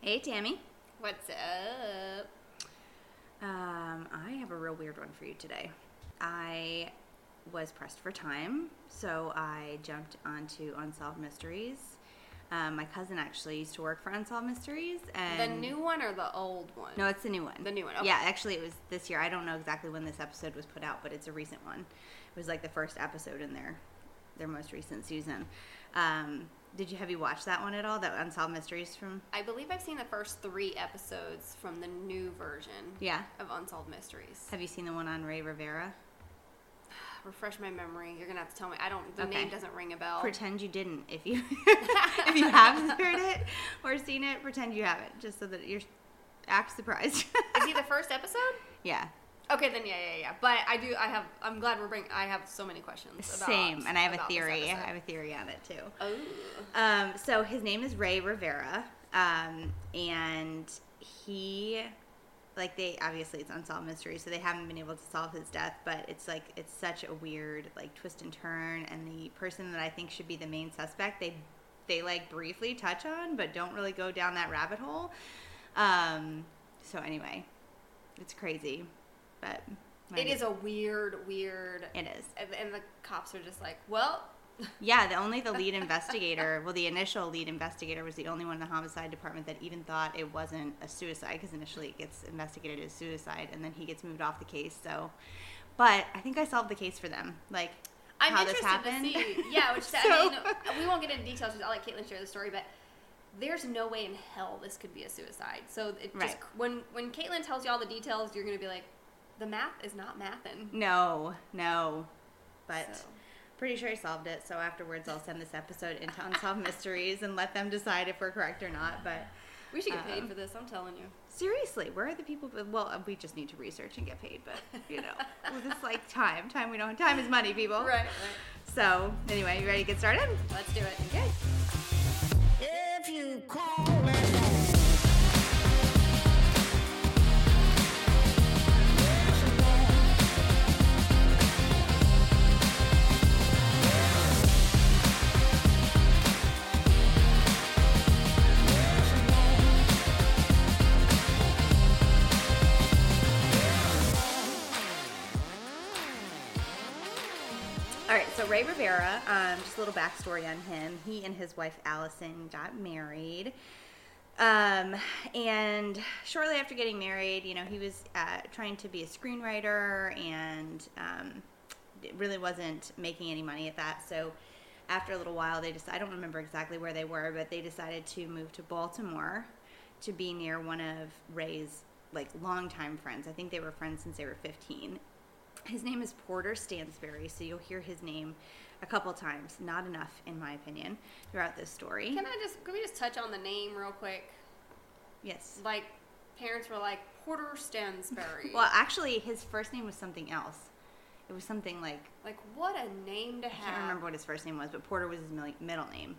Hey, Tammy. What's up? Um, I have a real weird one for you today. I was pressed for time, so I jumped onto Unsolved Mysteries. Um, my cousin actually used to work for Unsolved Mysteries, and The new one or the old one? no, it's the new one. The new one, okay. Yeah, actually, it was this year. I don't know exactly when this episode was put out, but it's a recent one. It was like the first episode in their their most recent season. Um, did you have you watched that one at all? That Unsolved Mysteries from? I believe I've seen the first three episodes from the new version Yeah. of Unsolved Mysteries. Have you seen the one on Rey Rivera? Refresh my memory. You're gonna have to tell me. I don't. The Okay. name doesn't ring a bell. Pretend you didn't. If you if you have heard it or seen it, pretend you haven't, just so that you're act surprised. Is he the first episode? yeah, Okay, then yeah, yeah, yeah. But I do. I have. I'm glad we're bringing. I have so many questions. About, same. And I have a theory. I have a theory on it too. Oh. Um, so his name is Rey Rivera, um, and he, like they obviously it's unsolved mystery, so they haven't been able to solve his death. But it's like it's such a weird like twist and turn, and the person that I think should be the main suspect, they they like briefly touch on, but don't really go down that rabbit hole. Um, so anyway, it's crazy, but It is a weird, weird. It is. And, and the cops are just like, well, Yeah, the only the lead investigator, well, the initial lead investigator was the only one in the homicide department that even thought it wasn't a suicide because initially it gets investigated as suicide and then he gets moved off the case. So, but I think I solved the case for them. Like I'm how this interested happened. to see. Yeah, which So- I mean, we won't get into details. I'll let Caitlin share the story, but there's no way in hell this could be a suicide. So it just Right. when when Caitlin tells you all the details, you're gonna be like, the math is not mathin'. no, no, but. So. Pretty sure I solved it. So afterwards, I'll send this episode into Unsolved Mysteries and let them decide if we're correct or not. But We should get paid Um, for this. I'm telling you. seriously, where are the people? Well, we just need to research and get paid. But you know, with this like time, time we don't. Time is money, people. Right, right. So anyway, you ready to get started? Let's do it. Okay. If you call Rey Rivera. Um, just a little backstory on him. He and his wife Allison got married. Um, and shortly after getting married, you know, he was uh, trying to be a screenwriter and um, really wasn't making any money at that. So after a little while, they just, I don't remember exactly where they were, but they decided to move to Baltimore to be near one of Rey's like longtime friends. I think they were friends since they were 15. His name is Porter Stansberry, so you'll hear his name a couple times. Not enough, in my opinion, throughout this story. Can I just can we just touch on the name real quick? yes. Like, parents were like Porter Stansberry. Well, actually, his first name was something else. It was something like like what a name to have. I can't remember what his first name was, but Porter was his middle name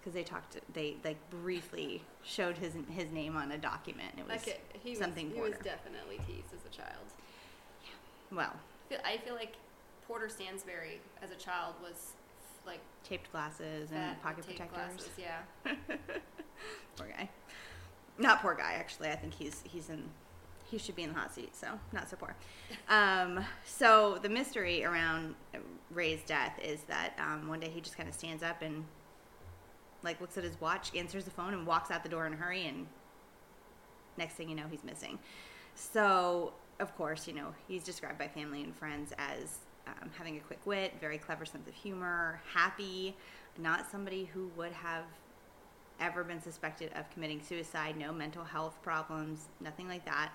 because they talked. They like briefly showed his his name on a document. It was Like it, he was, something he was definitely teased as a child. Well, I feel, I feel like Porter Stansberry as a child was like taped glasses and pocket tape protectors. Glasses, yeah. poor guy. Not poor guy, actually. I think he's he's in he should be in the hot seat, so not so poor. Um, so the mystery around Rey's death is that um, one day he just kind of stands up and like looks at his watch, answers the phone, and walks out the door in a hurry, and next thing you know, he's missing. So of course, you know he's described by family and friends as um, having a quick wit, very clever sense of humor, happy, not somebody who would have ever been suspected of committing suicide, no mental health problems, nothing like that.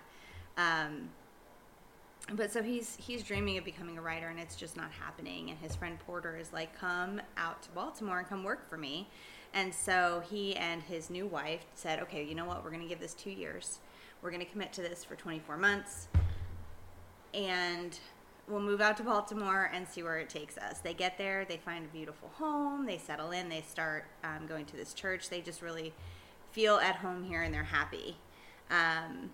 Um, but so he's he's dreaming of becoming a writer, and it's just not happening. And his friend Porter is like, "Come out to Baltimore and come work for me." And so he and his new wife said, "Okay, you know what? We're going to give this two years. We're going to commit to this for 24 months, and we'll move out to Baltimore and see where it takes us. They get there, they find a beautiful home, they settle in, they start um, going to this church. They just really feel at home here and they're happy. Um,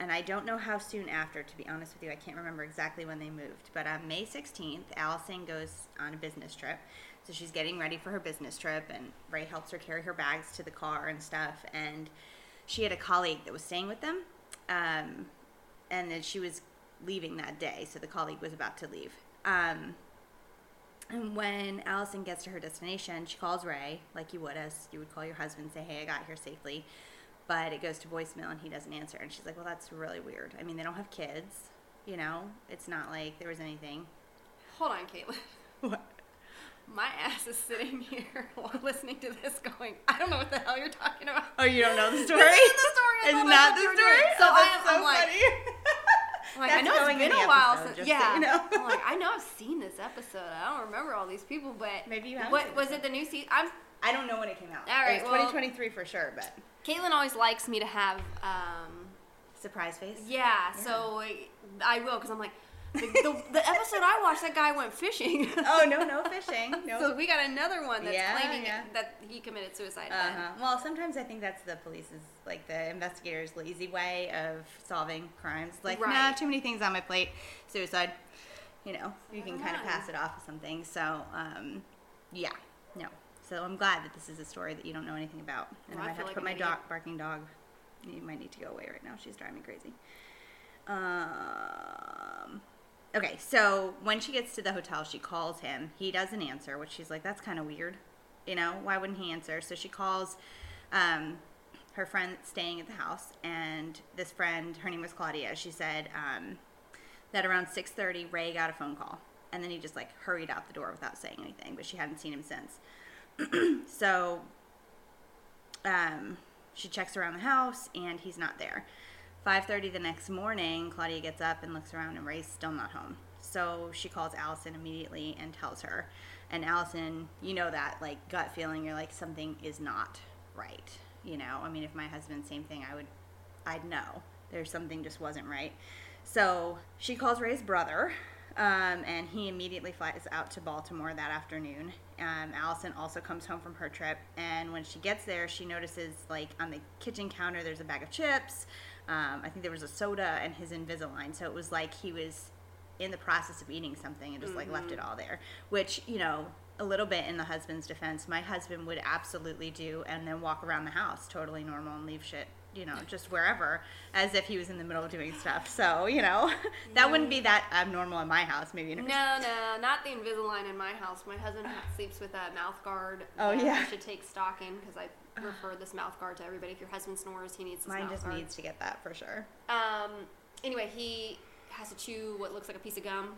and I don't know how soon after, to be honest with you, I can't remember exactly when they moved. But on May 16th, Allison goes on a business trip. So she's getting ready for her business trip, and Ray helps her carry her bags to the car and stuff. And she had a colleague that was staying with them, um, and then she was leaving that day, so the colleague was about to leave. Um, and when Allison gets to her destination, she calls Rey, like you would as you would call your husband, say, "Hey, I got here safely," but it goes to voicemail and he doesn't answer. And she's like, "Well, that's really weird. I mean, they don't have kids, you know. It's not like there was anything." Hold on, Caitlin. What? My ass is sitting here while listening to this going, I don't know what the hell you're talking about. Oh, you don't know the story? This is the story. It's not the what you were story. So oh, I am so I'm like, like, That's I know going it's been a while since. just so Yeah. you know. I'm like, I know I've seen this episode. I don't remember all these people, but Maybe you have What was it? The new season? I'm. I don't know when it came out. All right, well, 2023 for sure, but Caitlin always likes me to have. um surprise face. Yeah, so I will because I'm like, the, the, the episode I watched, that guy went fishing. Oh no, no fishing. No. So we got another one that's Yeah, claiming yeah. that he committed suicide. Uh huh. Well, sometimes I think that's the police's, like the investigators' lazy way of solving crimes. Like, nah, too many things on my plate. Suicide. You know, you can kind of pass it off as something. So, um, yeah, no. So I'm glad that this is a story that you don't know anything about. And Well, I I might feel have to like put my dog, barking dog. You might need to go away right now. She's driving me crazy. Um. Okay, so when she gets to the hotel, she calls him. He doesn't answer, which she's like, that's kind of weird. You know, why wouldn't he answer? So she calls um, her friend staying at the house, and this friend, her name was Claudia. She said um, that around 6:30, Rey got a phone call, and then he just like hurried out the door without saying anything. But she hadn't seen him since. so um, she checks around the house, and he's not there. 5:30 the next morning, Claudia gets up and looks around, and Rey's still not home. So she calls Allison immediately and tells her. And Allison, you know that like gut feeling, you're like something is not right. You know, I mean, if my husband, same thing, I would, I'd know there's something just wasn't right. So she calls Rey's brother, um, and he immediately flies out to Baltimore that afternoon. Um, Allison also comes home from her trip, and when she gets there, she notices like on the kitchen counter there's a bag of chips. Um, I think there was a soda and his Invisalign. So it was like he was in the process of eating something and just like left it all there. Which you know, a little bit in the husband's defense, my husband would absolutely do, and then walk around the house totally normal and leave shit. You know, just wherever, as if he was in the middle of doing stuff. So, you know, that wouldn't be that abnormal in my house. Maybe in No, no, not the Invisalign in my house. My husband sleeps with a mouth guard. Oh, yeah. I should take stock in because I refer this mouth guard to everybody. If your husband snores, he needs this Mine mouth just guard. needs to get that for sure. Um, anyway, he has to chew what looks like a piece of gum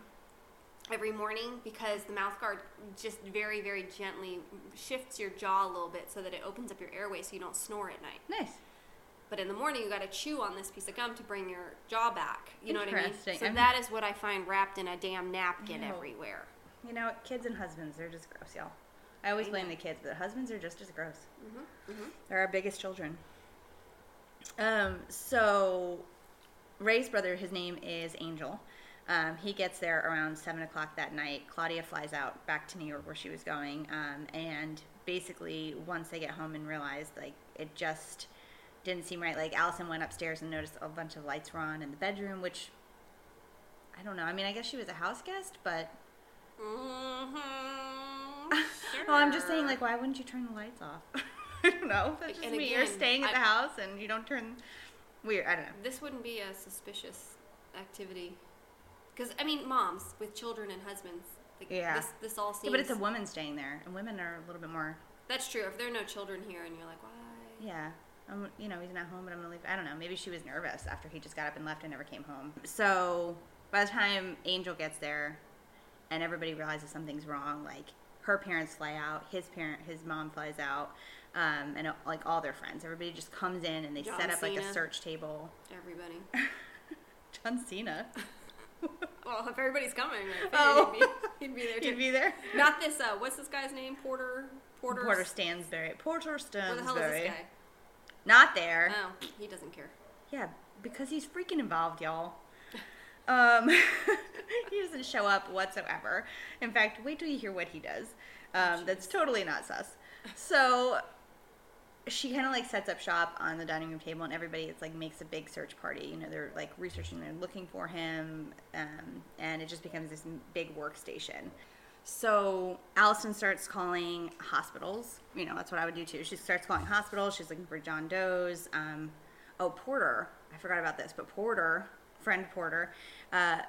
every morning because the mouth guard just very, very gently shifts your jaw a little bit so that it opens up your airway so you don't snore at night. Nice. But in the morning, you got to chew on this piece of gum to bring your jaw back. You know what I mean? So that is what I find wrapped in a damn napkin No. everywhere. You know, kids and husbands, they're just gross, y'all. I always blame the kids, but husbands are just as gross. Mm-hmm. They're our biggest children. Um, so Rey's brother, his name is Angel. Um, he gets there around seven o'clock that night. Claudia flies out back to New York where she was going, um, and basically once they get home and realize like it just didn't seem right. Like Allison went upstairs and noticed a bunch of lights were on in the bedroom, which I don't know. I mean, I guess she was a house guest, but Mm-hmm. well, I'm just saying, like, why wouldn't you turn the lights off? I don't know. That's just And me. You're staying at the I- house and you don't turn. Weird. I don't know. This wouldn't be a suspicious activity. Because, I mean, moms with children and husbands. Like, Yeah. This, this all seems. Yeah, but it's a woman staying there, and women are a little bit more. That's true. If there are no children here and you're like, why? Yeah. Um, you know, he's not home, but I'm gonna leave. I don't know. Maybe she was nervous after he just got up and left and never came home. So by the time Angel gets there, and everybody realizes something's wrong, like her parents fly out, his parent, his mom flies out, um, and uh, like all their friends, everybody just comes in and they John set up like a search table. Everybody. John Cena. well, if everybody's coming, Oh. he'd, be, he'd be there too. He'd be there. Not this, uh, what's this guy's name? Porter? Porter? Porter Stansberry. Porter Stansberry. Where the hell is this guy? Not there. Oh, he doesn't care. Yeah, because he's freaking involved, y'all. Um, he doesn't show up whatsoever. In fact, wait till you hear what he does. Um, that's totally not sus. So she kind of like sets up shop on the dining room table, and everybody it's like makes a big search party. You know, they're like researching, they're looking for him, um, and it just becomes this big workstation. So Allison starts calling hospitals. You know, that's what I would do too. She starts calling hospitals. She's looking for John Doe's. Um, oh, Porter, I forgot about this, but Porter, friend Porter, uh,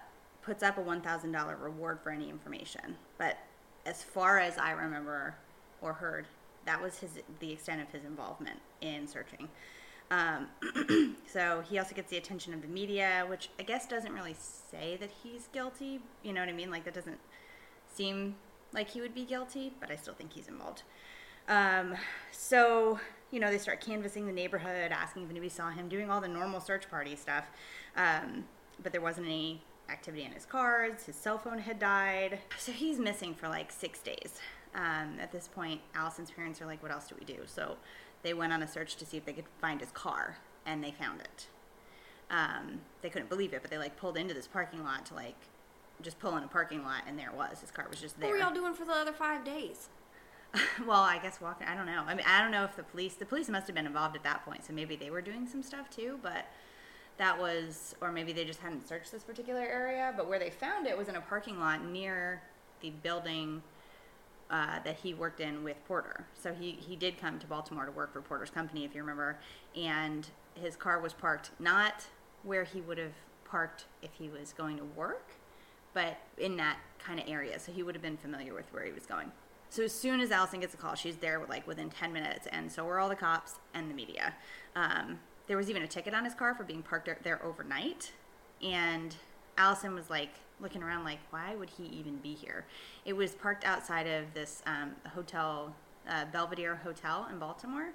puts up a $1,000 reward for any information. But as far as I remember or heard, that was his the extent of his involvement in searching. Um, so he also gets the attention of the media, which I guess doesn't really say that he's guilty. You know what I mean? Like that doesn't seem like he would be guilty, but I still think he's involved. Um, so you know they start canvassing the neighborhood, asking if anybody saw him, doing all the normal search party stuff. Um, but there wasn't any activity in his cards. His cell phone had died, so he's missing for like six days. Um, at this point, Allison's parents are like, "What else do we do?" So they went on a search to see if they could find his car, and they found it. Um, they couldn't believe it, but they like pulled into this parking lot to like just pull in a parking lot, and there it was. His car was just there. What were y'all doing for the other five days? well, I guess walking. I don't know. I mean, I don't know if the police. The police must have been involved at that point, so maybe they were doing some stuff too. But that was, or maybe they just hadn't searched this particular area. But where they found it was in a parking lot near the building uh, that he worked in with Porter. So he he did come to Baltimore to work for Porter's company, if you remember. And his car was parked not where he would have parked if he was going to work, but in that kind of area. So he would have been familiar with where he was going. So as soon as Allison gets a call, she's there like within 10 minutes, and so were all the cops and the media. Um, there was even a ticket on his car for being parked there- overnight, and Allison was like looking around like, why would he even be here? It was parked outside of this um, hotel, uh, Belvedere Hotel in Baltimore.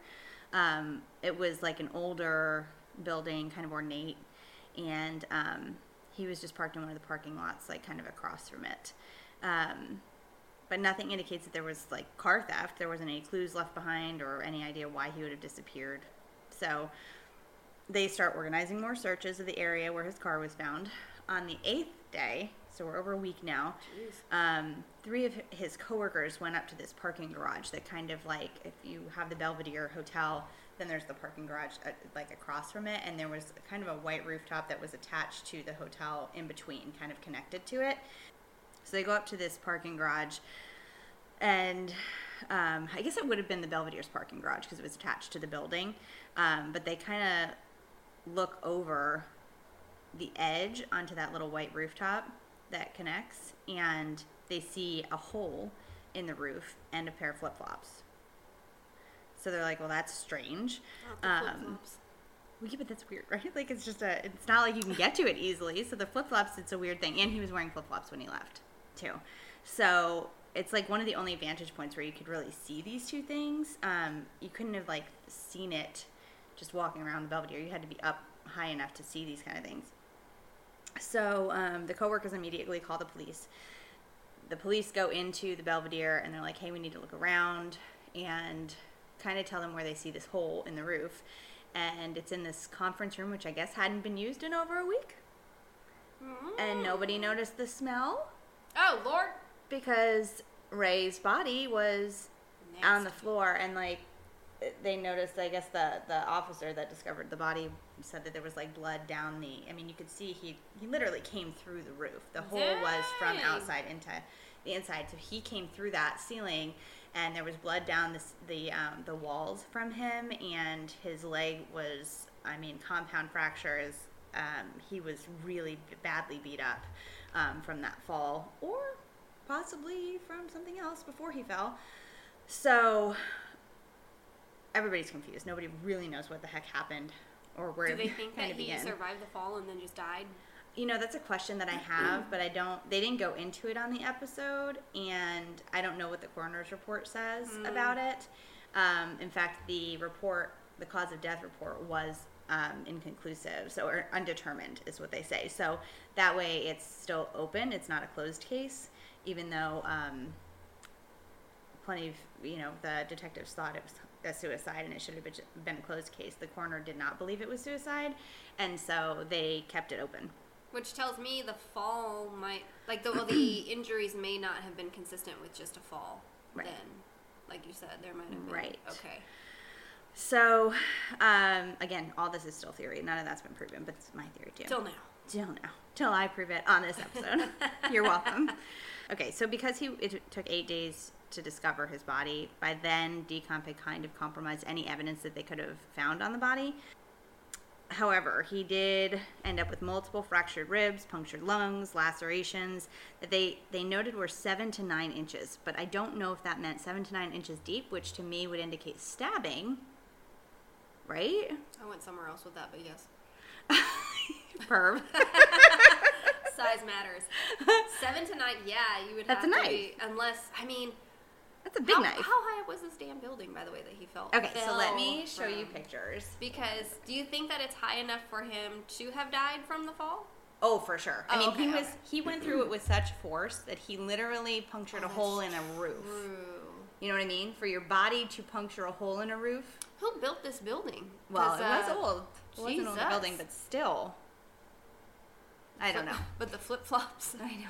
Um, it was like an older building, kind of ornate, and um, he was just parked in one of the parking lots, like kind of across from it. Um, but nothing indicates that there was like car theft. There wasn't any clues left behind or any idea why he would have disappeared. So they start organizing more searches of the area where his car was found. On the eighth day, so we're over a week now, um, three of his coworkers went up to this parking garage that kind of like if you have the Belvedere Hotel, then there's the parking garage uh, like across from it, and there was kind of a white rooftop that was attached to the hotel in between, kind of connected to it. So they go up to this parking garage, and um, I guess it would have been the Belvedere's parking garage because it was attached to the building. Um, but they kind of look over the edge onto that little white rooftop that connects, and they see a hole in the roof and a pair of flip flops. So they're like, "Well, that's strange." Not the Um, flip-flops. Well, yeah, but that's weird, right? Like it's just a. It's not like you can get to it easily. So the flip flops, it's a weird thing. And he was wearing flip flops when he left, too. So it's like one of the only vantage points where you could really see these two things. Um, you couldn't have like seen it just walking around the Belvedere. You had to be up high enough to see these kind of things. So um, the coworkers immediately call the police. The police go into the Belvedere and they're like, "Hey, we need to look around," and kind of tell them where they see this hole in the roof. And it's in this conference room, which I guess hadn't been used in over a week. And nobody noticed the smell Oh Lord. because Rey's body was on the floor and like they noticed I guess the the officer that discovered the body said that there was like blood down the I mean you could see he he literally came through the roof. The hole was from outside into the inside. So he came through that ceiling and there was blood down the the um, the walls from him and his leg was I mean compound fractures. Um, he was really badly beat up um, from that fall or possibly from something else before he fell. So everybody's confused. Nobody really knows what the heck happened or where Do they think that he begin. survived the fall and then just died? You know, that's a question that I have, but I don't. They didn't go into it on the episode, and I don't know what the coroner's report says about it. Um, in fact, the report, the cause of death report, was um, inconclusive, so or undetermined is what they say. So that way, it's still open. It's not a closed case, even though um, plenty of you know the detectives thought it was a suicide and it should have been- a closed case. The coroner did not believe it was suicide, and so they kept it open. Which tells me the fall might like the well, the injuries may not have been consistent with just a fall. Right. Then, like you said, there might have been. Right. Okay. So, um, again, all this is still theory. None of that's been proven, but it's my theory too. Till now. Till now. Till I prove it on this episode. You're welcome. Okay, so because he it took eight days to discover his body, by then decomp had kind of compromised any evidence that they could have found on the body. however, he did end up with multiple fractured ribs, punctured lungs, lacerations that they they noted were seven to nine inches. But I don't know if that meant seven to nine inches deep, which to me would indicate stabbing. Right? I went somewhere else with that, but yes. Perv. Size matters. Seven to nine, yeah, you would That's have a to knife. be, unless, I mean, That's a big how, knife. how high up was this damn building, by the way, that he fell? okay, so let fell me show you from? pictures. Because do you think that it's high enough for him to have died from the fall? Oh, for sure. I Oh, mean, okay, he was okay. he went through it with such force that he literally punctured Oh, a hole in a roof. You know what I mean? For your body to puncture a hole in a roof. Who built this building? Well, it was uh, old. It was an old building, but still. I don't know. But the flip flops. I know.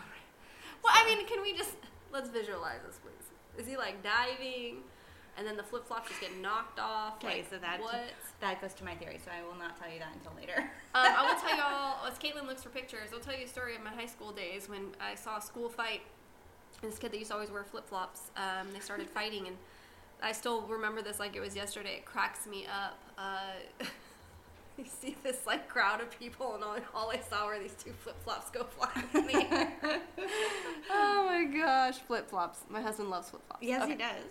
Well, I mean, can we just let's visualize this, please? Is he like diving, and then the flip flops just get knocked off? Okay, like, so that what? that goes to my theory, so I will not tell you that until later. um, I will tell y'all, as Caitlin looks for pictures, I'll tell you a story of my high school days when I saw a school fight. And this kid that used to always wear flip flops, um, they started fighting, and I still remember this like it was yesterday. It cracks me up. Uh, you see this like crowd of people, and all, all I saw were these two flip flops go flying in the air. oh my gosh, flip flops! My husband loves flip flops. yes, okay. he does.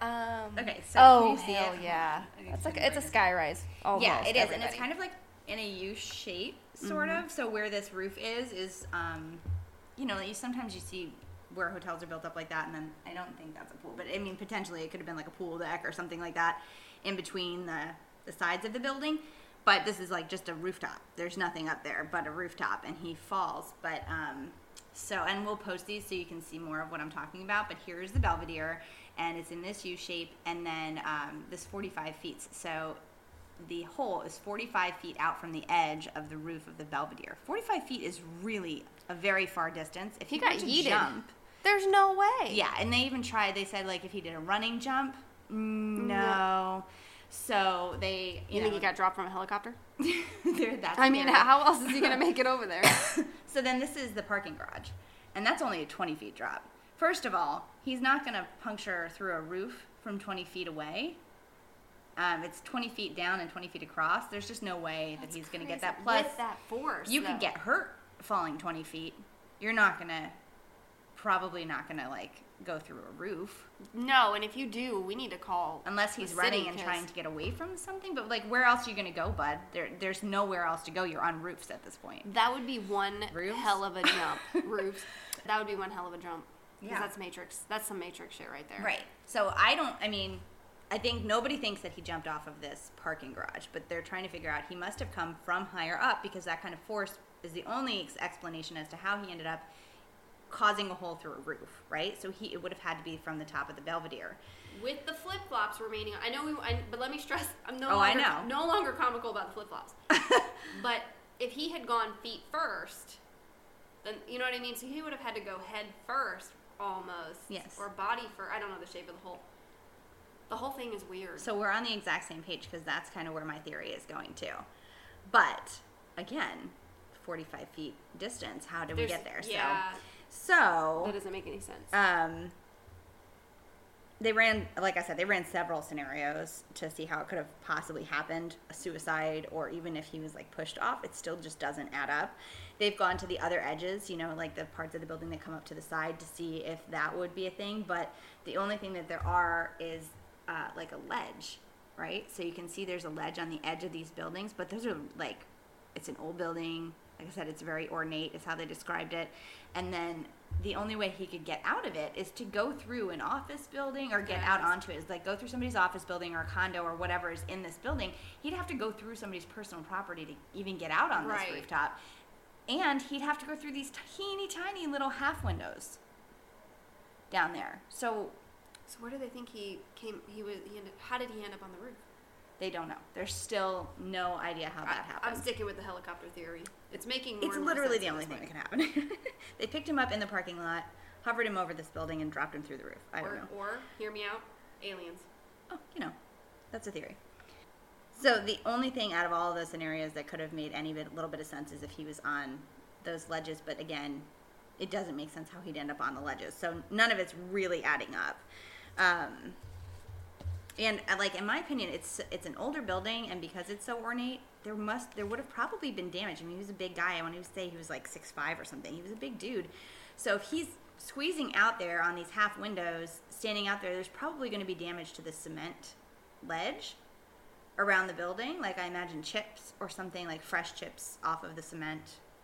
Um, Okay, so can oh you see hell it? yeah! I need It's like see it's a sky rise. Almost, yeah, it is, and it's kind of like in a U shape, sort Mm-hmm. of. So where this roof is is, um, you know, you sometimes you see where hotels are built up like that, and then I don't think that's a pool, but I mean potentially it could have been like a pool deck or something like that in between the the sides of the building. But this is like just a rooftop. There's nothing up there but a rooftop, and he falls. But um, so, and we'll post these so you can see more of what I'm talking about. But here's the Belvedere, and it's in this U shape, and then um, this 45 feet. So the hole is 45 feet out from the edge of the roof of the Belvedere. 45 feet is really a very far distance. If He he, got to yeeted. jump, There's no way. yeah, and they even tried. They said like if he did a running jump, mm, no. So they, you, You, know, think he got dropped from a helicopter? that's I mean, theory. how else is he gonna make it over there? So then this is the parking garage, and that's only a 20 feet drop. First of all, he's not going to puncture through a roof from 20 feet away. Um, it's 20 feet down and 20 feet across. There's just no way that he's going to get that. Plus, with that force, you though. could get hurt falling 20 feet. You're not going to, probably not going to like go through a roof no. And if you do, we need to call unless he's running and 'cause trying to get away from something. But like, where else are you going to go, bud? There, there's nowhere else to go. You're on roofs at this point. That would be one Roofs? hell of a jump. Roofs. That would be one hell of a jump. Yeah. That's Matrix. That's some Matrix shit right there. Right. So I don't. I mean, I think nobody thinks that he jumped off of this parking garage, but they're trying to figure out he must have come from higher up because that kind of force is the only ex- explanation as to how he ended up causing a hole through a roof. Right. So he it would have had to be from the top of the Belvedere. With the flip flops remaining, I know we. I, but let me stress, I'm no Oh, I longer know. no longer comical about the flip flops. but if he had gone feet first, then you know what I mean. So he would have had to go head first, almost. Yes. Or body first. I don't know the shape of the hole. The whole thing is weird. So we're on the exact same page because that's kind of where my theory is going to. But again, 45 feet distance. How did we get there? Yeah. So so that doesn't make any sense. um, they ran, like I said, they ran several scenarios to see how it could have possibly happened a suicide, or even if he was like pushed off, it still just doesn't add up. They've gone to the other edges, you know, like the parts of the building that come up to the side to see if that would be a thing. But the only thing that there are is uh, like a ledge, right? So you can see there's a ledge on the edge of these buildings, but those are like, it's an old building. Like I said, it's very ornate, is how they described it. And then the only way he could get out of it is to go through an office building or get out Yes. onto it. Is like go through somebody's office building or a condo or whatever is in this building. He'd have to go through somebody's personal property to even get out on Right. this rooftop. And he'd have to go through these teeny tiny little half windows down there. So So where do they think he came? He was. He ended, how did he end up on the roof? They don't know. There's still no idea how that happened. I'm sticking with the helicopter theory. It's making more It's literally the only thing that can happen. they picked him up in the parking lot, hovered him over this building, and dropped him through the roof. I don't or, know. or hear me out, aliens. Oh, you know, that's a theory. So the only thing out of all of those scenarios that could have made any bit, little bit of sense is if he was on those ledges. But again, it doesn't make sense how he'd end up on the ledges. So none of it's really adding up. Um, and uh, like in my opinion, it's it's an older building, and because it's so ornate, there must there would have probably been damage. I mean, he was a big guy. I want to say he was like six five or something. He was a big dude. So if he's squeezing out there on these half windows, standing out there, there's probably going to be damage to the cement ledge around the building. Like I imagine chips or something like fresh chips off of the cement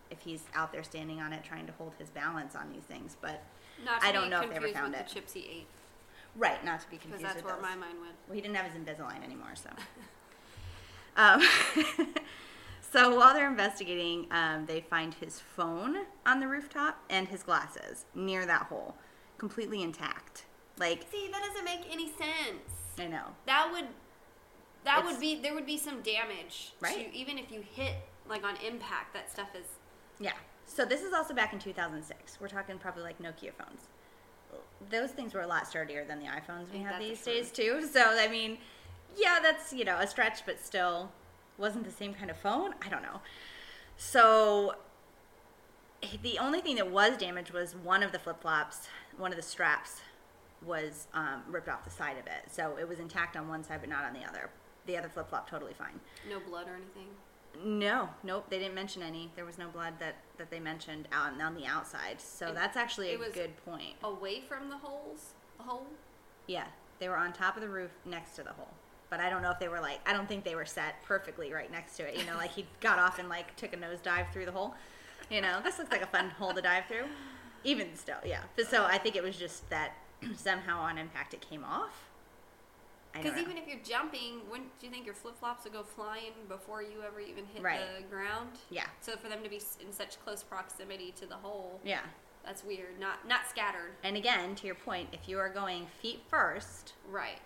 if he's out there standing on it trying to hold his balance on these things. But Not I don't know if they ever found it. The chips he ate, right, not to be confused. because that's where those. my mind went. Well, he didn't have his Invisalign anymore, so. um, so while they're investigating, um, they find his phone on the rooftop and his glasses near that hole, completely intact. Like, See, that doesn't make any sense. I know. That would that It's- would be there would be some damage. Right. To, even if you hit like on impact, that stuff is Yeah. So this is also back in 2006. We're talking probably like Nokia phones. Those things were a lot sturdier than the iPhones we have these days too. So I mean, yeah, that's you know a stretch, but still wasn't the same kind of phone. I don't know. So the only thing that was damaged was one of the flip flops, one of the straps was um, ripped off the side of it. So it was intact on one side, but not on the other. The other flip flop totally fine. no blood or anything. No, nope, they didn't mention any. There was no blood that, that they mentioned on, on the outside. So that's actually a good point. Away from the holes, the hole. Yeah, they were on top of the roof next to the hole. But I don't know if they were like, I don't think they were set perfectly right next to it. You know, like he got off and like took a nosedive through the hole. You know, this looks like a fun hole to dive through. Even still, yeah. But so I think it was just that somehow on impact it came off. Because even if you're jumping, wouldn't you think your flip flops would go flying before you ever even hit Right. the ground? yeah, So for them to be in such close proximity to the hole, yeah. that's weird. Not not scattered. And again, to your point, if you are going feet first, Right.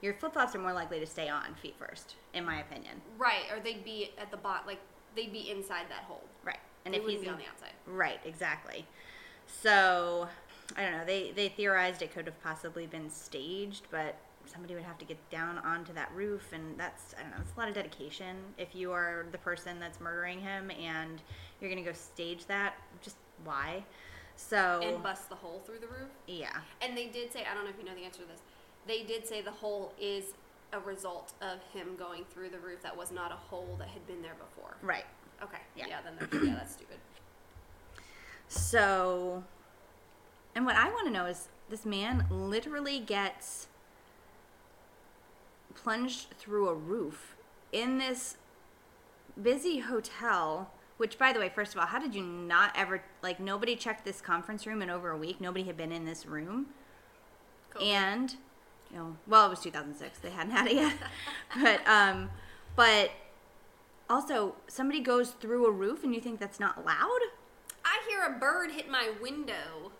your flip flops are more likely to stay on feet first, in my opinion. Right. Or they'd be at the bot, like they'd be inside that hole. Right. And they if he's in- on the outside. right, exactly. So I don't know. They they theorized it could have possibly been staged, but somebody would have to get down onto that roof, and that's I don't know. It's a lot of dedication. If you are the person that's murdering him and you're gonna go stage that, just why? So And bust the hole through the roof. yeah, And they did say, I don't know if you know the answer to this. They did say the hole is a result of him going through the roof. That was not a hole that had been there before. right. Okay. Yeah. Yeah. then yeah, that's stupid. So, and what I want to know is this man literally gets plunged through a roof in this busy hotel. Which, by the way, first of all, how did you not ever like nobody checked this conference room in over a week? Nobody had been in this room, Cool. and you know, well, it was 2006. They hadn't had it yet, but um, but also somebody goes through a roof, and you think that's not loud? I hear a bird hit my window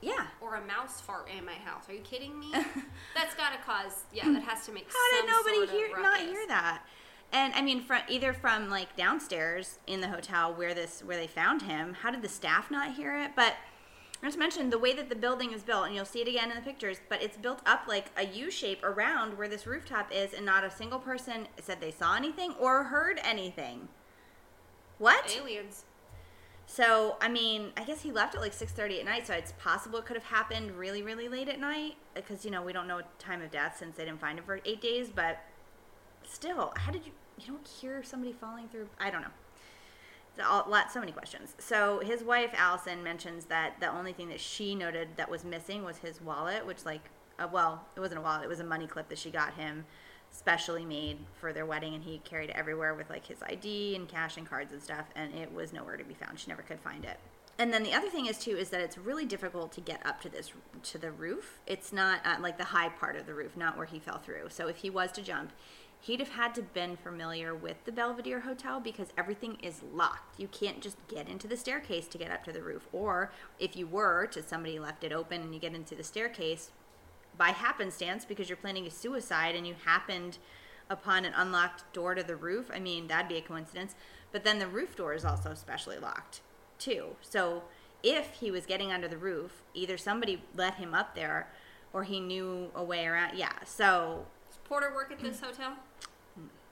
Yeah. or a mouse fart in my house. Are you kidding me? That's got to cause. Yeah, hmm. that has to make. How some did nobody sort of hear not hear that? And I mean, from either from like downstairs in the hotel where this where they found him, how did the staff not hear it? But I just mentioned the way that the building is built, and you'll see it again in the pictures. But it's built up like a U shape around where this rooftop is, and not a single person said they saw anything or heard anything. What? Aliens. So I mean, I guess he left at like six thirty at night, so it's possible it could have happened really, really late at night because you know we don't know time of death since they didn't find him for eight days. But still, how did you? You don't hear somebody falling through? I don't know. It's a lot, so many questions. So his wife Allison mentions that the only thing that she noted that was missing was his wallet, which like, uh, well, it wasn't a wallet; it was a money clip that she got him specially made for their wedding and he carried it everywhere with like his ID and cash and cards and stuff and it was nowhere to be found. She never could find it. And then the other thing is too is that it's really difficult to get up to this to the roof. It's not uh, like the high part of the roof, not where he fell through. So if he was to jump, he'd have had to been familiar with the Belvedere Hotel because everything is locked. You can't just get into the staircase to get up to the roof. Or if you were to somebody left it open and you get into the staircase, by happenstance because you're planning a suicide and you happened upon an unlocked door to the roof, I mean, that'd be a coincidence. But then the roof door is also specially locked, too. So if he was getting under the roof, either somebody let him up there or he knew a way around. Yeah, so Does Porter work at this mm. hotel?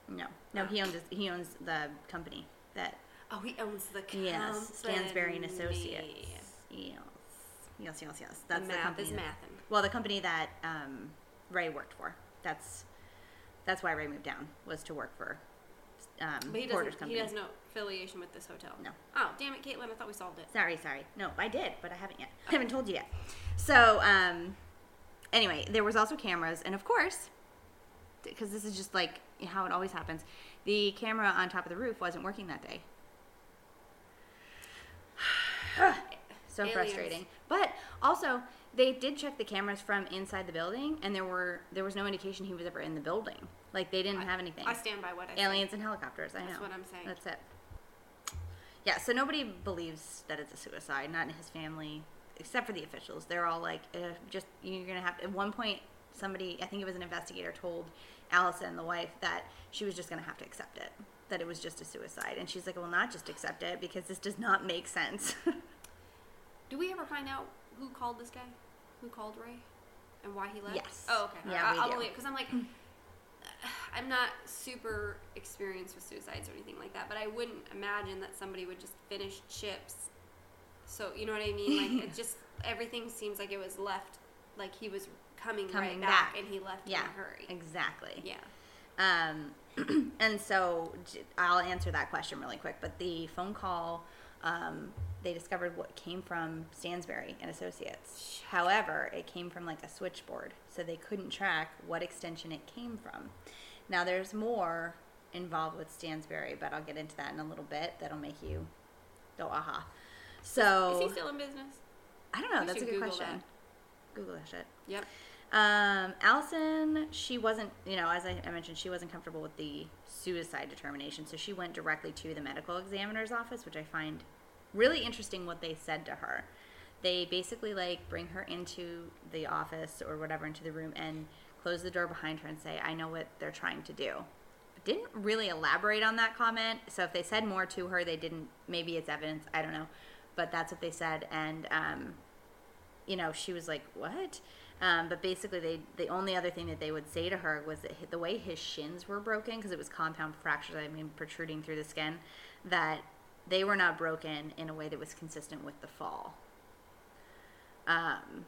no. No, he owns he owns the company that Oh, he owns the company. yes, Stansberry and Associates. Yes. Yes, yes, yes. That's the Math company. is that- mathin'. Well, the company that um, Rey worked for. That's that's why Rey moved down was to work for um, But he Porter's doesn't. company. He has no affiliation with this hotel. No. Oh, damn it, Caitlin! I thought we solved it. Sorry, sorry. No, I did, but I haven't yet. I haven't told you yet. So, um, anyway, there was also cameras, and of course, because this is just like how it always happens, the camera on top of the roof wasn't working that day. so Aliens. frustrating. But also, they did check the cameras from inside the building, and there were there was no indication he was ever in the building. Like they didn't have anything. I stand by what I Aliens and helicopters. I know. That's what I'm saying. That's it. Yeah, so nobody believes that it's a suicide, not in his family, except for the officials. They're all like, eh, just you're gonna have. At one point, somebody, I think it was an investigator, told Allison, the wife, that she was just gonna have to accept it, that it was just a suicide, and she's like, well, not just accept it because this does not make sense. Do we ever find out who called this guy? Who called Rey? And why he left? Yes. Oh, okay. Yeah, I, I'll do. believe because I'm like, I'm not super experienced with suicides or anything like that, but I wouldn't imagine that somebody would just finish chips. So you know what I mean? Like it just everything seems like it was left, like he was coming, Coming right back, back. and he left yeah, in a hurry. exactly. Yeah. Um, and so I'll answer that question really quick. But the phone call, um, they discovered what came from Stansberry and Associates. However, it came from like a switchboard, so they couldn't track what extension it came from. Now there's more involved with Stansberry, but I'll get into that in a little bit. That'll make you go aha. So Is he still in business? I don't know. That's a good Google question. that. Google that shit. Yep. Um, Allison, she wasn't, you know, as I, mentioned, she wasn't comfortable with the suicide determination, so she went directly to the medical examiner's office, which I find really interesting what they said to her. They basically like bring her into the office or whatever into the room and close the door behind her and say, "I know what they're trying to do." Didn't really elaborate on that comment. So if they said more to her, they didn't. Maybe it's evidence. I don't know, but that's what they said. And um, you know, she was like, "What?" Um, but basically, they the only other thing that they would say to her was that the way his shins were broken because it was compound fractures. I mean, protruding through the skin, that they were not broken in a way that was consistent with the fall. Um,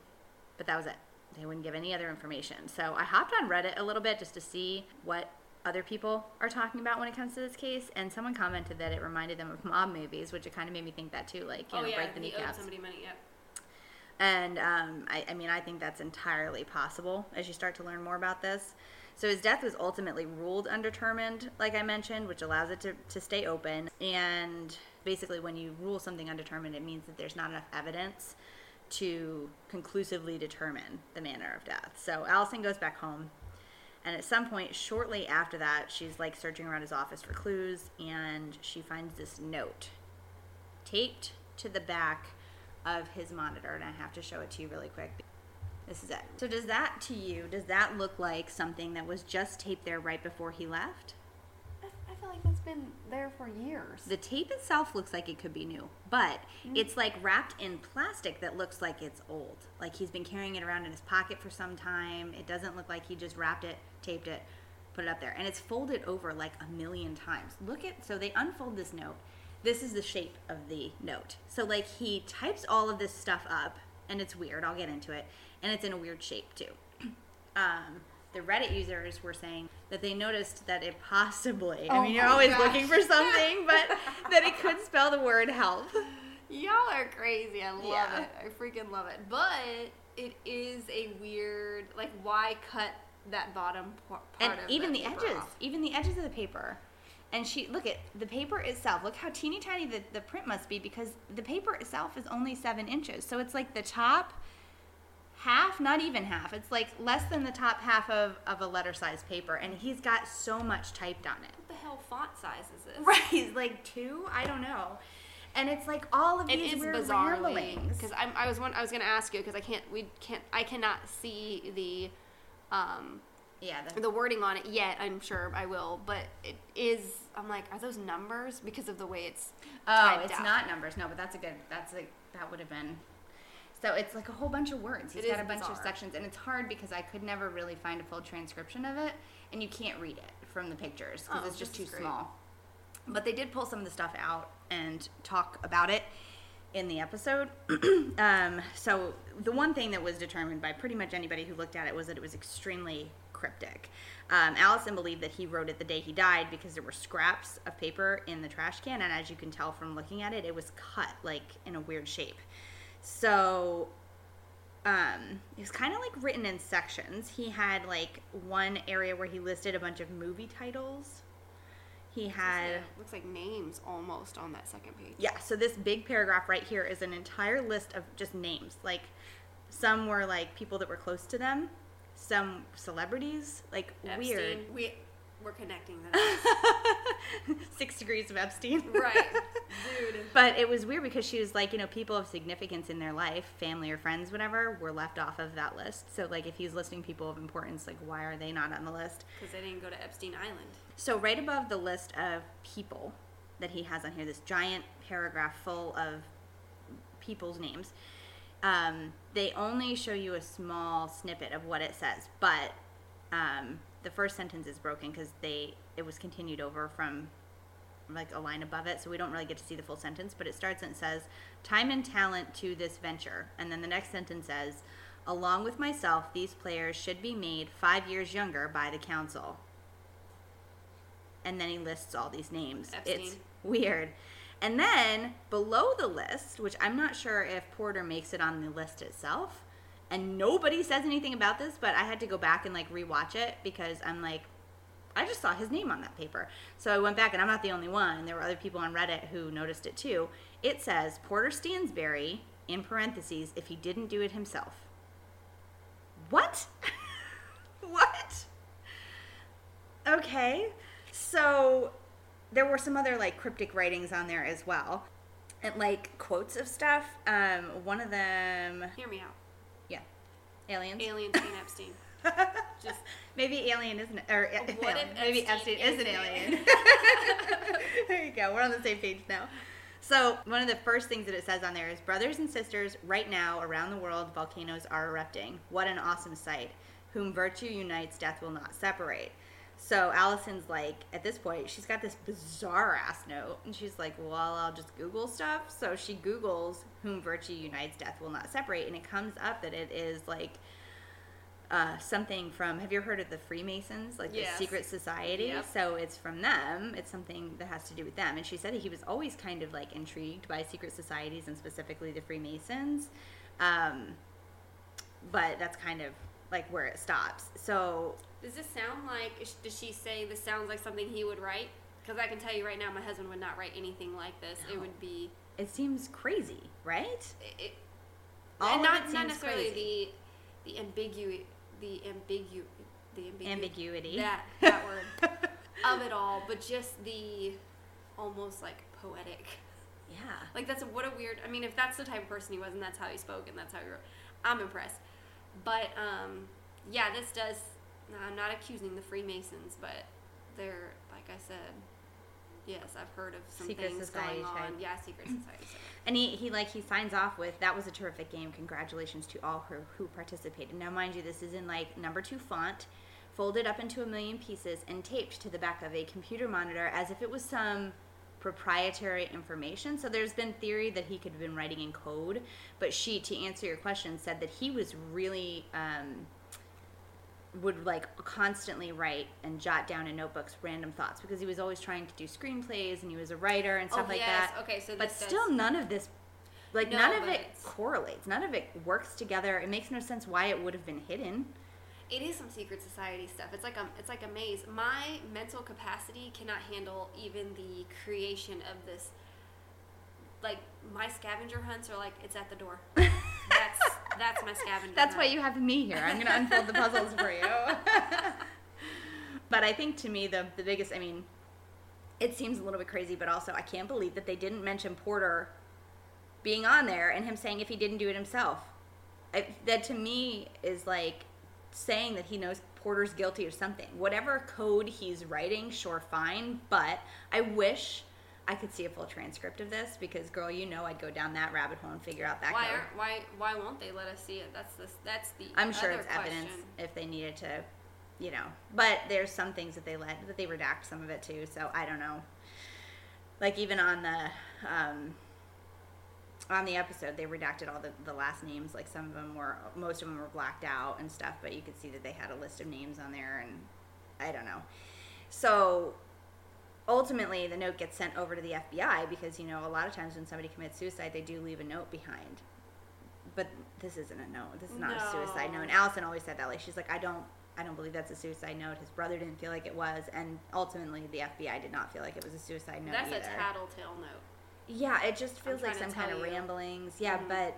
but that was it. They wouldn't give any other information. So I hopped on Reddit a little bit just to see what other people are talking about when it comes to this case, and someone commented that it reminded them of mob movies, which it kind of made me think that too, like you oh know, yeah, break the kneecaps. somebody money. Yep. And um, I, I mean, I think that's entirely possible as you start to learn more about this. So his death was ultimately ruled undetermined, like I mentioned, which allows it to, to stay open. And basically, when you rule something undetermined, it means that there's not enough evidence to conclusively determine the manner of death. So Allison goes back home. And at some point, shortly after that, she's like searching around his office for clues, and she finds this note taped to the back of his monitor, and I have to show it to you really quick. This is it. So, does that to you, does that look like something that was just taped there right before he left? I, I feel like that's been there for years. The tape itself looks like it could be new, but mm. it's like wrapped in plastic that looks like it's old. Like he's been carrying it around in his pocket for some time. It doesn't look like he just wrapped it, taped it, put it up there. And it's folded over like a million times. Look at, so they unfold this note. This is the shape of the note. So, like, he types all of this stuff up, and it's weird. I'll get into it. And it's in a weird shape, too. um, the Reddit users were saying that they noticed that it possibly, I Oh mean, you're always gosh. looking for something, but that it could spell the word help. Y'all are crazy. I love Yeah. it. I freaking love it. But it is a weird, like, why cut that bottom part And even the edges, off? even the edges of the paper. And she, look at the paper itself. Look how teeny tiny the, the print must be because the paper itself is only seven inches. So it's like the top half, not even half. It's like less than the top half of, of a letter size paper. And he's got so much typed on it. What the hell font size is this? Right, he's like two. I don't know. And it's like all of It these weird bizarrely because I was one, I was gonna ask you because I can't we can't I cannot see the um yeah, the, the wording on it yet. I'm sure I will, but it is. I'm like, are those numbers because of the way it's Oh, it's out? not numbers. No, but that's a good. That's like that would have been. So it's like a whole bunch of words. He's It got is a bunch of sections, and it's hard because I could never really find a full transcription of it, and you can't read it from the pictures because Oh, it's just too great. small. But they did pull some of the stuff out and talk about it in the episode. um, so the one thing that was determined by pretty much anybody who looked at it was that it was extremely cryptic. Um, Allison believed that he wrote it the day he died because there were scraps of paper in the trash can, and as you can tell from looking at it, it was cut like in a weird shape. So um, it was kind of like written in sections. He had like one area where he listed a bunch of movie titles. He had. Looks like names almost on that second page. Yeah, so this big paragraph right here is an entire list of just names. Like some were like people that were close to them, some celebrities, like weird. We we're connecting them. Six degrees of Epstein. right, dude. But it was weird because she was like, you know, people of significance in their life, family or friends, whatever, were left off of that list. So, like, if he's listing people of importance, like, why are they not on the list? Because they didn't go to Epstein Island. So, right above the list of people that he has on here, this giant paragraph full of people's names, um, they only show you a small snippet of what it says. But um, the first sentence is broken because they it was continued over from like a line above it, so we don't really get to see the full sentence. But it starts and it says, "Time and talent to this venture," and then the next sentence says, "Along with myself, these players should be made five years younger by the council." And then he lists all these names. It's Epstein. weird. And then below the list, which I'm not sure if Porter makes it on the list itself, and nobody says anything about this, but I had to go back and like rewatch it because I'm like, I just saw his name on that paper. So I went back, and I'm not the only one. There were other people on Reddit who noticed it too. It says Porter Stansberry in parentheses if he didn't do it himself. What? what? Okay. So there were some other like cryptic writings on there as well. And like quotes of stuff. Um, one of them, Hear me out. yeah, aliens. Aliens ain't Epstein. Just Maybe alien isn't, or What if maybe Epstein Epstein is is an an alien. there you go. We're on the same page now. So one of the first things that it says on there is brothers and sisters. Right now, around the world, volcanoes are erupting. What an awesome sight! Whom virtue unites, death will not separate. So Allison's like, at this point, she's got this bizarre ass note, and she's like, "Well, I'll just Google stuff." So she Googles "whom virtue unites, death will not separate," and it comes up that it is like uh, something from. Have you heard of the Freemasons, like Yes. the secret society? Yep. So it's from them. It's something that has to do with them. And she said that he was always kind of like intrigued by secret societies and specifically the Freemasons. Um, but that's kind of like where it stops. So Does this sound like? Does she say this sounds like something he would write? Because I can tell you right now, my husband would not write anything like this. It would be it seems crazy, right? it, All and not not necessarily crazy. the the ambiguity the ambigu the ambigu Ambiguity. that that word of it all, but just the almost like poetic. Yeah. Like that's a, what a weird. I mean, if that's the type of person he was, and that's how he spoke, and that's how he wrote, I'm impressed. But um, yeah, this does. I'm not accusing the Freemasons, but they're like I said. Yes, I've heard of some Secret things society going on. Yeah, secret society. And he, he like he signs off with that was a terrific game. Congratulations to all who who participated. Now, mind you, this is in like number two font, folded up into a million pieces and taped to the back of a computer monitor as if it was some proprietary information. So there's been theory that he could have been writing in code, but she, to answer your question, said that he was really. Um, would like constantly write and jot down in notebooks random thoughts because he was always trying to do screenplays and he was a writer and stuff Oh, like yes. that. Okay, so but this does- still none of this like No, none of it correlates. None of it works together. It makes no sense why it would have been hidden. It is some secret society stuff. It's like a it's like a maze. My mental capacity cannot handle even the creation of this. Like my scavenger hunts are like it's at the door. That's that's my scavenger. That's why you have me here. I'm going to unfold the puzzles for you. but I think to me the the biggest I mean it seems a little bit crazy, but also I can't believe that they didn't mention Porter being on there and him saying if he didn't do it himself. I, that to me is like saying that he knows Porter's guilty or something. Whatever code he's writing, sure, fine. But I wish I could see a full transcript of this because, girl, you know I'd go down that rabbit hole and figure out that Why code. why why won't they let us see it? That's the that's the. I'm sure it's evidence if they needed to, you know. But there's some things that they let that they redact some of it too. So I don't know. Like even on the um, on the episode they redacted all the, the last names. Like some of them were, most of them were blacked out and stuff. But you could see that they had a list of names on there, and I don't know. So ultimately, the note gets sent over to the FBI because you know a lot of times when somebody commits suicide, they do leave a note behind. But this isn't a note. This is not a suicide note. And Allison always said that. Like she's like, I don't, I don't believe that's a suicide note. His brother didn't feel like it was, and ultimately the FBI did not feel like it was a suicide note That's either. a tattletale note. Yeah, it just feels like some kind of you. ramblings. Yeah, Mhm. but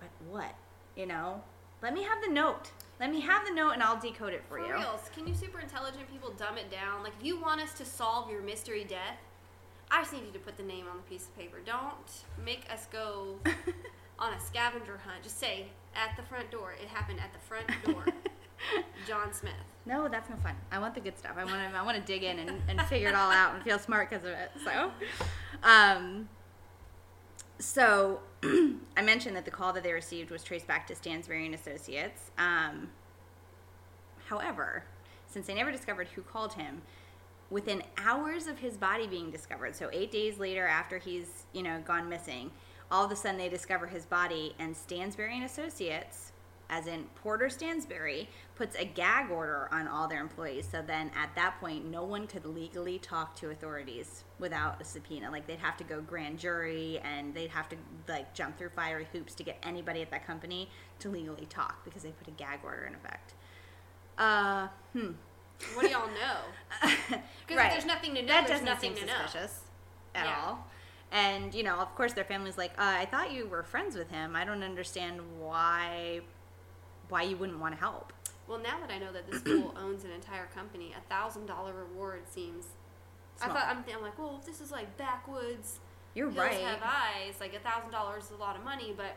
but what? You know? Let me have the note. Let me have the note and I'll decode it for, For you. reals, can you super intelligent people dumb it down? Like, if you want us to solve your mystery death, I just need you to put the name on the piece of paper. Don't make us go on a scavenger hunt. Just say at the front door. It happened at the front door. John Smith. No, that's no fun. I want the good stuff. I want to I want to dig in and, and figure it all out and feel smart because of it. So um so I mentioned that the call that they received was traced back to Stansberry and Associates. Um, however, since they never discovered who called him, within hours of his body being discovered, so eight days later after he's you know gone missing, all of a sudden they discover his body, and Stansberry and Associates, as in Porter Stansberry, puts a gag order on all their employees. So then at that point, no one could legally talk to authorities without a subpoena. Like they'd have to go grand jury, and they'd have to like jump through fiery hoops to get anybody at that company to legally talk because they put a gag order in effect. Uh, hmm. What do y'all know? Because if there's nothing to know, that there's doesn't nothing seem to know. suspicious at Yeah. all. And you know, of course, their family's like, uh, "I thought you were friends with him. I don't understand why, why you wouldn't want to help." Well, now that I know that this fool owns an entire company, a thousand dollar reward seems. I thought I'm, I'm like, well, if this is like backwoods. You're right. hills right, have eyes. Like a thousand dollars is a lot of money, but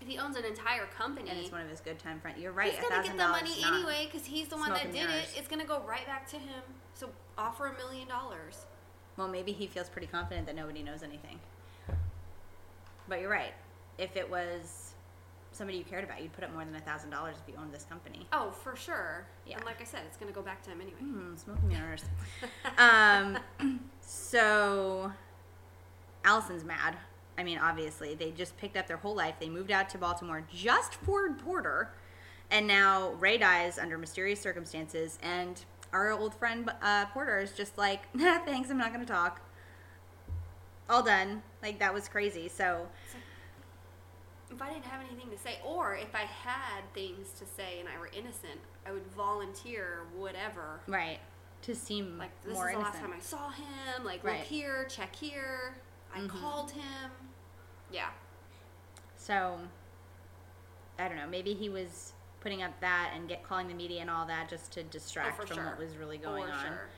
if he owns an entire company, and it's one of his good time friends. You're right. he's gonna get the money anyway because he's the one that did mirrors. it. It's gonna go right back to him. So offer a million dollars. Well, maybe he feels pretty confident that nobody knows anything. But you're right. If it was somebody you cared about, you'd put up more than a thousand dollars if you owned this company. Oh, for sure. Yeah. And like I said, it's gonna go back to him anyway. Smoke mirrors. um, so Allison's mad. I mean, obviously, they just picked up their whole life. They moved out to Baltimore just for Porter, and now Rey dies under mysterious circumstances. And our old friend uh, Porter is just like, nah, thanks, I'm not going to talk. All done. Like that was crazy. So If I didn't have anything to say, or if I had things to say and I were innocent, I would volunteer whatever. right to seem Like this more is the innocent. last time I saw him. Like Right. look here, check here. I Mhm. called him. Yeah. So I don't know. Maybe he was putting up that and get calling the media and all that just to distract Oh, from what was really going For on. sure.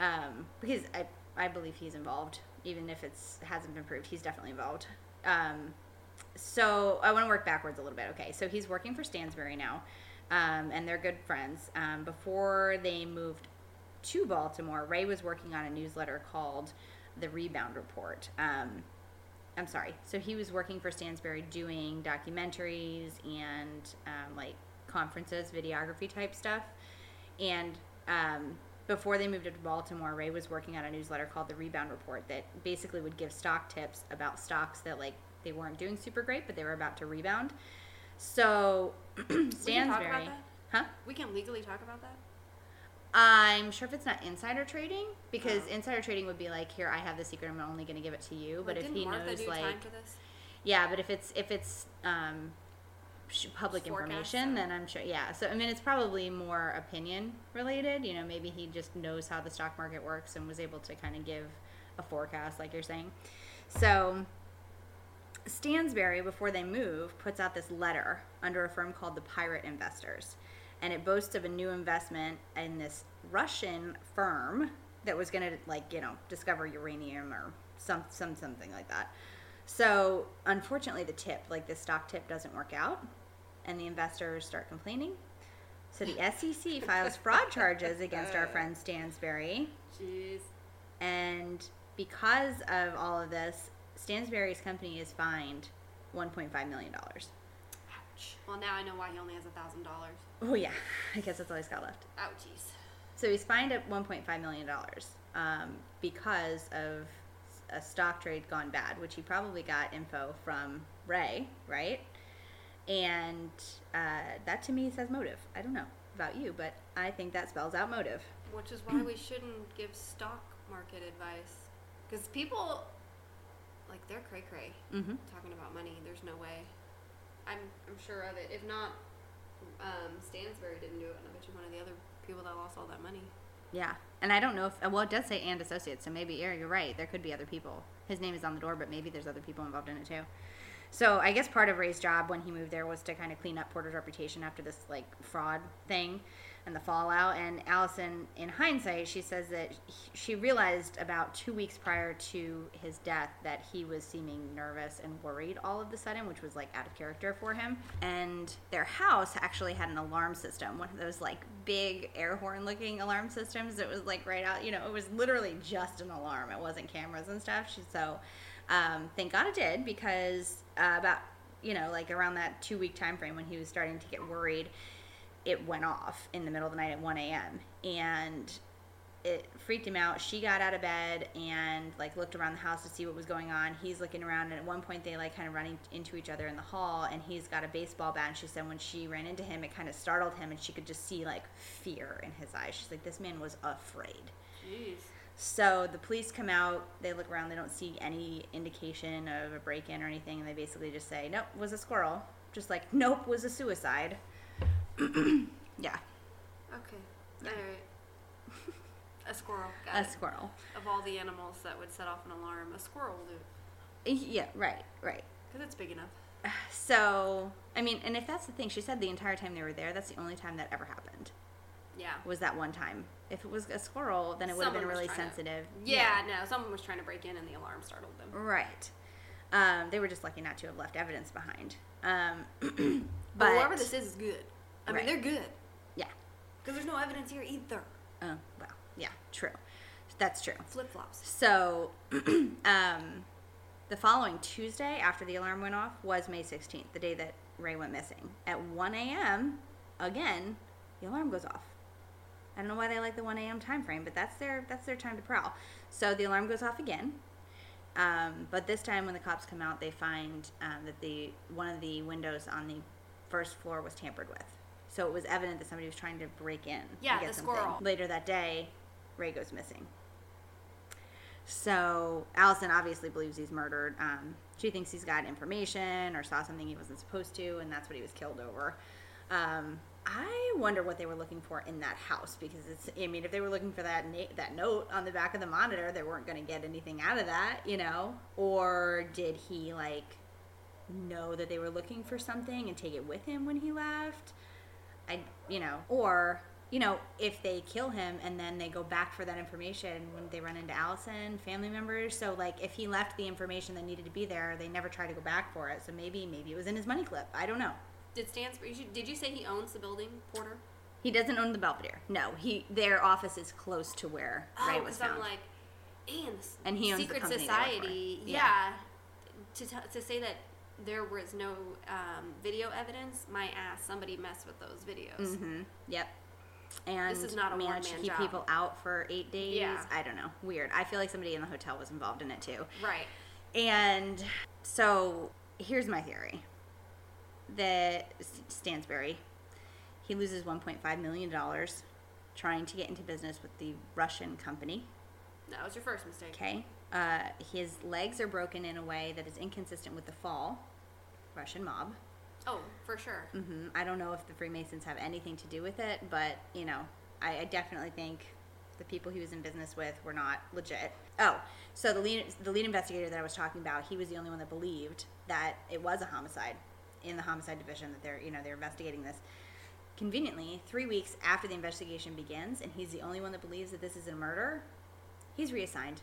Um, because I I believe he's involved, even if it's hasn't been proved. He's definitely involved. Um, so I want to work backwards a little bit. Okay, so he's working for Stansberry now, um, and they're good friends. Um, before they moved to Baltimore, Rey was working on a newsletter called the Rebound Report. Um, I'm sorry. So he was working for Stansberry doing documentaries and um, like conferences, videography type stuff. And um, before they moved to Baltimore, Rey was working on a newsletter called the Rebound Report that basically would give stock tips about stocks that like they weren't doing super great, but they were about to rebound. So We can talk Stansberry, about that. huh? We can legally talk about that. I'm sure if it's not insider trading, because Oh. insider trading would be like, here, I have the secret, I'm only going to give it to you. But if he Martha knows, like, this? yeah, but if it's if it's um, public Forecast information, stuff. then I'm sure. Yeah, so I mean, it's probably more opinion related. You know, maybe he just knows how the stock market works and was able to kind of give a forecast, like you're saying. So Stansberry, before they move, puts out this letter under a firm called the Pirate Investors. And it boasts of a new investment in this Russian firm that was going to, like, you know, discover uranium or some, some something like that. So, unfortunately, the tip, like the stock tip, doesn't work out, and the investors start complaining. So the SEC files fraud charges against our friend Stansberry, Jeez. and because of all of this, Stansberry's company is fined $1.5 million. Ouch. Well, now I know why he only has a thousand dollars. Oh, yeah. I guess that's all he's got left. Ouchies. So he's fined at $1.5 million um, because of a stock trade gone bad, which he probably got info from Rey, right? And uh, that to me says motive. I don't know about you, but I think that spells out motive. Which is why we shouldn't give stock market advice. Because people, like, they're cray cray Mm-hmm. talking about money. There's no way. I'm, I'm sure of it. If not, um, Stansberry didn't do it, and I bet you one of the other people that lost all that money. Yeah, and I don't know if well, it does say and associates, so maybe yeah, you're right. There could be other people. His name is on the door, but maybe there's other people involved in it too. So I guess part of Rey's job when he moved there was to kind of clean up Porter's reputation after this like fraud thing and the fallout. And Allison, in hindsight, she says that he, she realized about two weeks prior to his death that he was seeming nervous and worried all of the sudden, which was like out of character for him. And their house actually had an alarm system, one of those like big air horn looking alarm systems. It was like right out, you know, it was literally just an alarm. It wasn't cameras and stuff. She, so um, thank God it did because uh, about you know like around that two week time frame when he was starting to get worried, it went off in the middle of the night at 1 a.m. and it freaked him out. She got out of bed and like looked around the house to see what was going on. He's looking around and at one point they like kind of running into each other in the hall and he's got a baseball bat and she said when she ran into him it kind of startled him and she could just see like fear in his eyes. She's like this man was afraid. Jeez. So the police come out, they look around, they don't see any indication of a break in or anything, and they basically just say, Nope, was a squirrel. Just like, Nope, was a suicide. yeah, Okay. All right. A squirrel. Got a it. squirrel. Of all the animals that would set off an alarm, a squirrel will do it. Yeah, right, right. Because it's big enough. So, I mean, and if that's the thing, she said the entire time they were there, that's the only time that ever happened. Yeah. Was that one time. If it was a squirrel, then it would have been really trying to- sensitive. Yeah, no, someone was trying to break in and the alarm startled them. Right. Um, they were just lucky not to have left evidence behind. Um, But but whoever this is is good. I Right. mean, they're good. yeah. Because there's no evidence here either. Oh, well, yeah, true. That's true. Flip flops. So, um, the following Tuesday after the alarm went off was May 16th, the day that Rey went missing. At 1 a.m., again, the alarm goes off. I don't know why they like the 1 a.m. time frame, but that's their that's their time to prowl. So the alarm goes off again. Um, but this time, when the cops come out, they find um, that the one of the windows on the first floor was tampered with. So it was evident that somebody was trying to break in. and Yeah, get the something. squirrel. Later that day, Rey goes missing. So Allison obviously believes he's murdered. Um, she thinks he's got information or saw something he wasn't supposed to, and that's what he was killed over. Um, I wonder what they were looking for in that house because it's. I mean, if they were looking for that na- that note on the back of the monitor, they weren't going to get anything out of that, you know. Or did he like know that they were looking for something and take it with him when he left? I, you know, or you know, if they kill him and then they go back for that information when they run into Allison, family members. So like, if he left the information that needed to be there, they never try to go back for it. So maybe, maybe it was in his money clip. I don't know. Did Stansberry, did you say he owns the building, Porter? He doesn't own the Belvedere. No, he their office is close to where oh, Rey Oh, was because found. I'm like, and, the And he owns the secret company they work for. society. Yeah. Yeah. To, t- to say that there was no um, video evidence, my ass, somebody messed with those videos. mm-hmm. Yep. And This is not a managed to keep job. people out for eight days. Yeah. I don't know. Weird. I feel like somebody in the hotel was involved in it too. Right. And so here's my theory that Stansberry, he loses $1.5 million trying to get into business with the Russian company. That was your first mistake. Okay. Uh, his legs are broken in a way that is inconsistent with the fall, Russian mob. Oh, for sure. hmm I don't know if the Freemasons have anything to do with it, but you know, I, I definitely think the people he was in business with were not legit. Oh, so the lead the lead investigator that I was talking about, he was the only one that believed that it was a homicide in the homicide division that they're you know they're investigating this. Conveniently, three weeks after the investigation begins, and he's the only one that believes that this is a murder, he's reassigned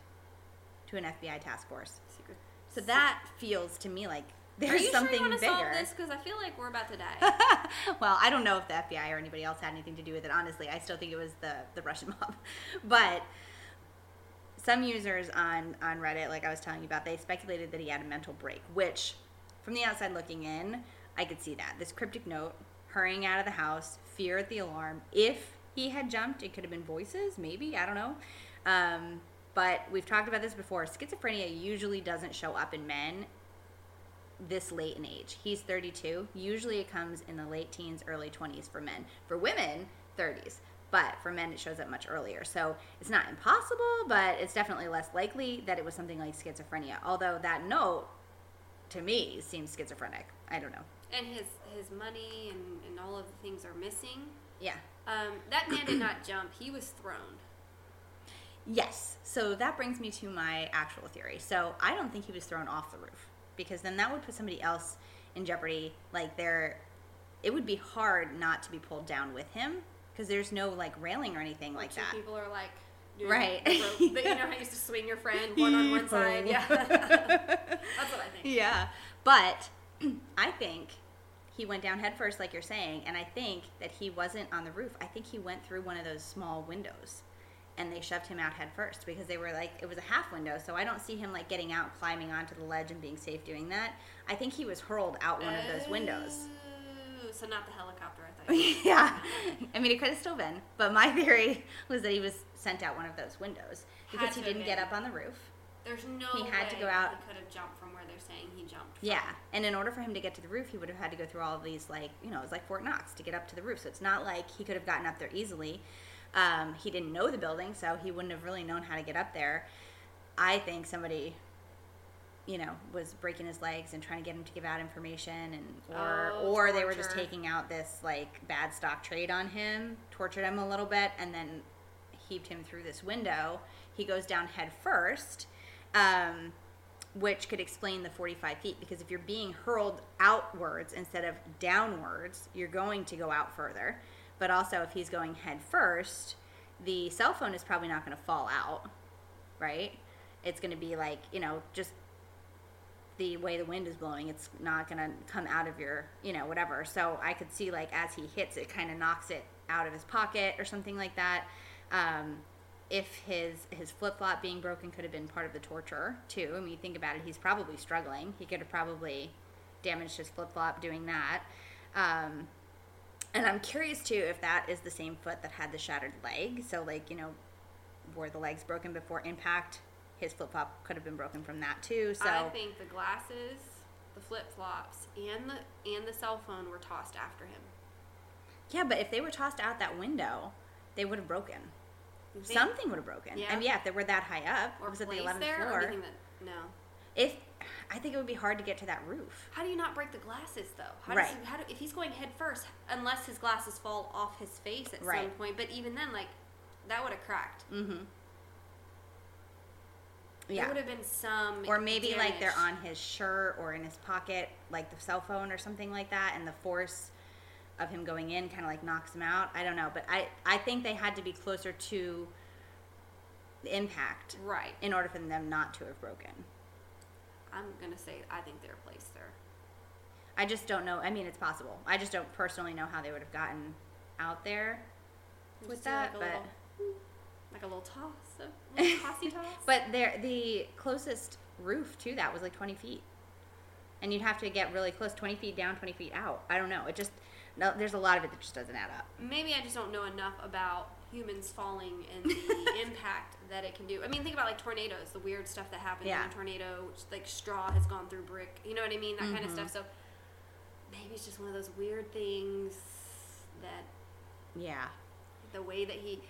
to an FBI task force. Secret. So that feels to me like there's something sure you bigger. solve this? Because I feel like we're about to die. well, I don't know if the FBI or anybody else had anything to do with it. Honestly, I still think it was the the Russian mob. But some users on on Reddit, like I was telling you about, they speculated that he had a mental break. Which, from the outside looking in, I could see that this cryptic note, hurrying out of the house, fear at the alarm. If he had jumped, it could have been voices, maybe I don't know. Um, But we've talked about this before. Schizophrenia usually doesn't show up in men this late in age. He's 32. Usually it comes in the late teens, early 20s for men. For women, 30s. But for men, it shows up much earlier. So it's not impossible, but it's definitely less likely that it was something like schizophrenia. Although that note, to me, seems schizophrenic. I don't know. And his his money and, and all of the things are missing. Yeah. Um, that man did not jump. He was thrown. Yes. So that brings me to my actual theory. So I don't think he was thrown off the roof because then that would put somebody else in jeopardy. Like there, it would be hard not to be pulled down with him because there's no like railing or anything like that. people are like, Right. rope- but you know how you used to swing your friend one on one side. Yeah, that's what I think. Yeah. But I think he went down headfirst, like you're saying, and I think that he wasn't on the roof. I think he went through one of those small windows. And they shoved him out head first because they were like, it was a half window, so I don't see him like getting out, climbing onto the ledge, and being safe doing that. I think he was hurled out one of those windows. So not the helicopter. I thought. Yeah. I mean, it could have still been, but my theory was that he was sent out one of those windows because he didn't get up on the roof. There's no He had to go out- He could have jumped from where they're saying he jumped. From. Yeah, and in order for him to get to the roof, he would have had to go through all of these, like, you know, it was like Fort Knox to get up to the roof. So it's not like he could have gotten up there easily. Um, he didn't know the building, so he wouldn't have really known how to get up there. I think somebody, you know, was breaking his legs and trying to get him to give out information, and or Oh, or they were just taking out this like bad stock trade on him, tortured him a little bit, and then heaved him through this window. He goes down head first. Um, which could explain the 45 feet because if you're being hurled outwards instead of downwards, you're going to go out further. But also, if he's going head first, the cell phone is probably not going to fall out, right? It's going to be like, you know, just the way the wind is blowing, it's not going to come out of your, you know, whatever. So I could see, like, as he hits it, kind of knocks it out of his pocket or something like that. Um, if his his flip flop being broken could have been part of the torture too. I mean, think about it, he's probably struggling. He could have probably damaged his flip flop doing that. Um, and I'm curious too if that is the same foot that had the shattered leg. So like you know, were the legs broken before impact? His flip flop could have been broken from that too. So I think the glasses, the flip flops, and the and the cell phone were tossed after him. yeah, but if they were tossed out that window, they would have broken. Think- Something would have broken. Yeah. I mean, yeah, if they were that high up, or was it the 11th there, floor. that no? If I think it would be hard to get to that roof. How do you not break the glasses though? How Right. Does he, how do, if he's going head first, unless his glasses fall off his face at some point, but even then, like that would have cracked. Mm-hmm. Yeah. would have been some. Or maybe like they're on his shirt or in his pocket, like the cell phone or something like that, and the force of him going in kind of like knocks him out. I don't know, but I I think they had to be closer to the impact Right. in order for them not to have broken. I'm gonna say I think they're placed there. I just don't know. I mean, it's possible. I just don't personally know how they would have gotten out there with Just that, like a but. little, like a little toss, a little tossy toss. But there, the closest roof to that was like 20 feet, and you'd have to get really close, 20 feet down, 20 feet out. I don't know. It just no, there's a lot of it that just doesn't add up. maybe I just don't know enough about humans falling and the impact that it can do. I mean, think about like tornadoes, the weird stuff that happens Yeah. in a tornado, which, like straw has gone through brick. You know what I mean? That kind of mm-hmm. stuff. So maybe it's just one of those weird things that Yeah, the way that he,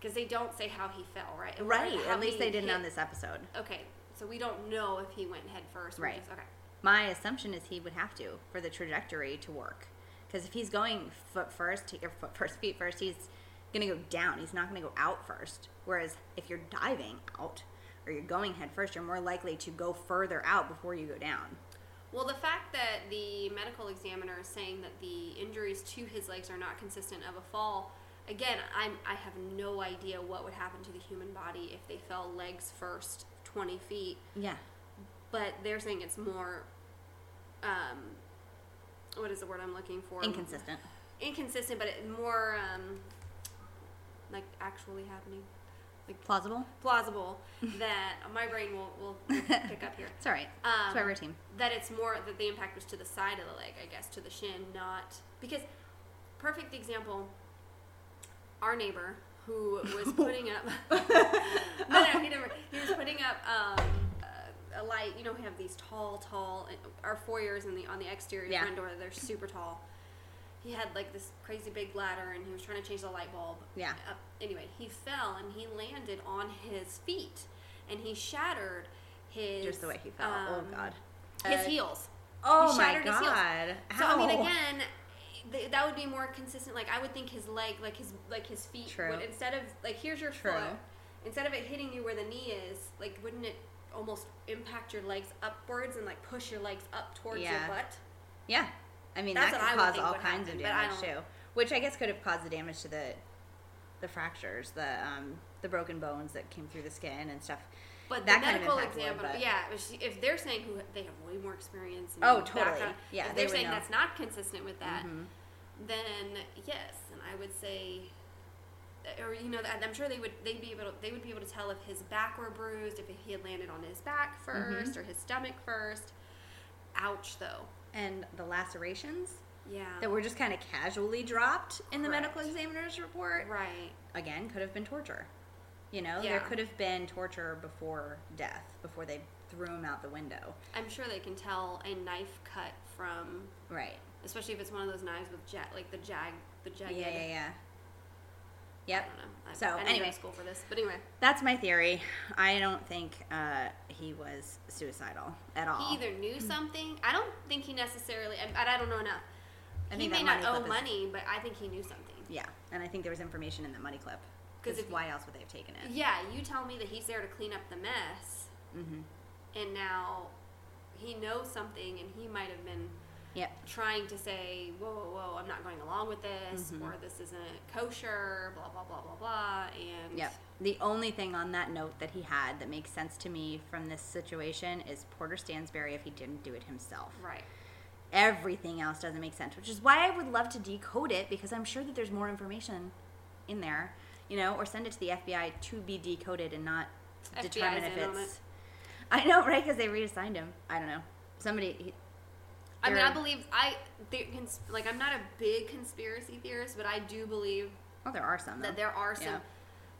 because they don't say how he fell, right? Right. At least they didn't hit- on this episode. Okay, so we don't know if he went head first. Right. just- okay. My assumption is he would have to for the trajectory to work, because if he's going foot first, or foot first, feet first, he's gonna go down. He's not gonna go out first. Whereas if you're diving out or you're going head first, you're more likely to go further out before you go down. Well, the fact that the medical examiner is saying that the injuries to his legs are not consistent of a fall, again, I'm I have no idea what would happen to the human body if they fell legs first 20 feet, Yeah. but they're saying it's more um what is the word I'm looking for? Inconsistent. Inconsistent, but it more um like actually happening. Like Plausible. plausible that my brain will, will, will pick up here. It's all right. That's why Um, we're a team. that it's more that the impact was to the side of the leg, I guess, to the shin, not because perfect example. Our neighbor, who was putting up. no, no, he never. He was putting up um, a, a light. You know, we have these tall, tall. Our foyers in the on the exterior Yeah. front door. They're super tall. He had like this crazy big ladder, and he was trying to change the light bulb. Yeah. Up. Anyway, he fell and he landed on his feet, and he shattered his. Just the way he fell. oh um, God. His Uh, heels. Oh he my shattered his heels. God. So I mean, again, th- that would be more consistent. Like I would think his leg, like his like his feet, True. would instead of like here's your True. foot, instead of it hitting you where the knee is, like wouldn't it almost impact your legs upwards and like push your legs up towards Yeah. your butt? Yeah. I mean, That's that could cause all kinds happen, of damage too. Which I guess could have caused the damage to the the fractures, the um, the broken bones that came through the skin and stuff. But That the kind of medical would, yeah, if she- if they're saying who they have way more experience, and Oh, totally. kind of- Yeah, if they they're saying know. that's not consistent with that, Mhm. then yes, and I would say, or you know, I'm sure they would they'd be able to, they would be able to tell if his back were bruised, if he had landed on his back 1st or his stomach first. Ouch, though. And the lacerations Yeah. that were just kind of casually dropped in the medical examiner's report, right. again, could have been torture. You know, there could have been torture before death, before they threw him out the window. I'm sure they can tell a knife cut from, Right. especially if it's one of those knives with jet, like the jag, the jagged. Yeah, yeah, yeah. I Yep. don't know. I, So, I anyway. to school for this, but anyway, That's my theory. I don't think uh, he was suicidal at all. he either knew something. I don't think he necessarily. And I, I don't know enough. I he may not owe clip is- money, but I think he knew something. Yeah, and I think there was information in the money clip. Because if- why else would they have taken it? Yeah, you tell me that he's there to clean up the mess, Mm-hmm. and now he knows something, and he might have been Yep. trying to say, "Whoa, whoa, whoa! I'm not going along with this, Mhm. or this isn't kosher." Blah blah blah blah blah. And Yep. The only thing on that note that he had that makes sense to me from this situation is Porter Stansberry if he didn't do it himself. right. Everything else doesn't make sense, which is why I would love to decode it because I'm sure that there's more information in there, you know, or send it to the FBI to be decoded and not FBI's determine if it's. I know, right? Because they reassigned him. I don't know. Somebody. He, I mean, I believe I cons- like I'm not a big conspiracy theorist, but I do believe Oh, there are some. that there are some Yeah.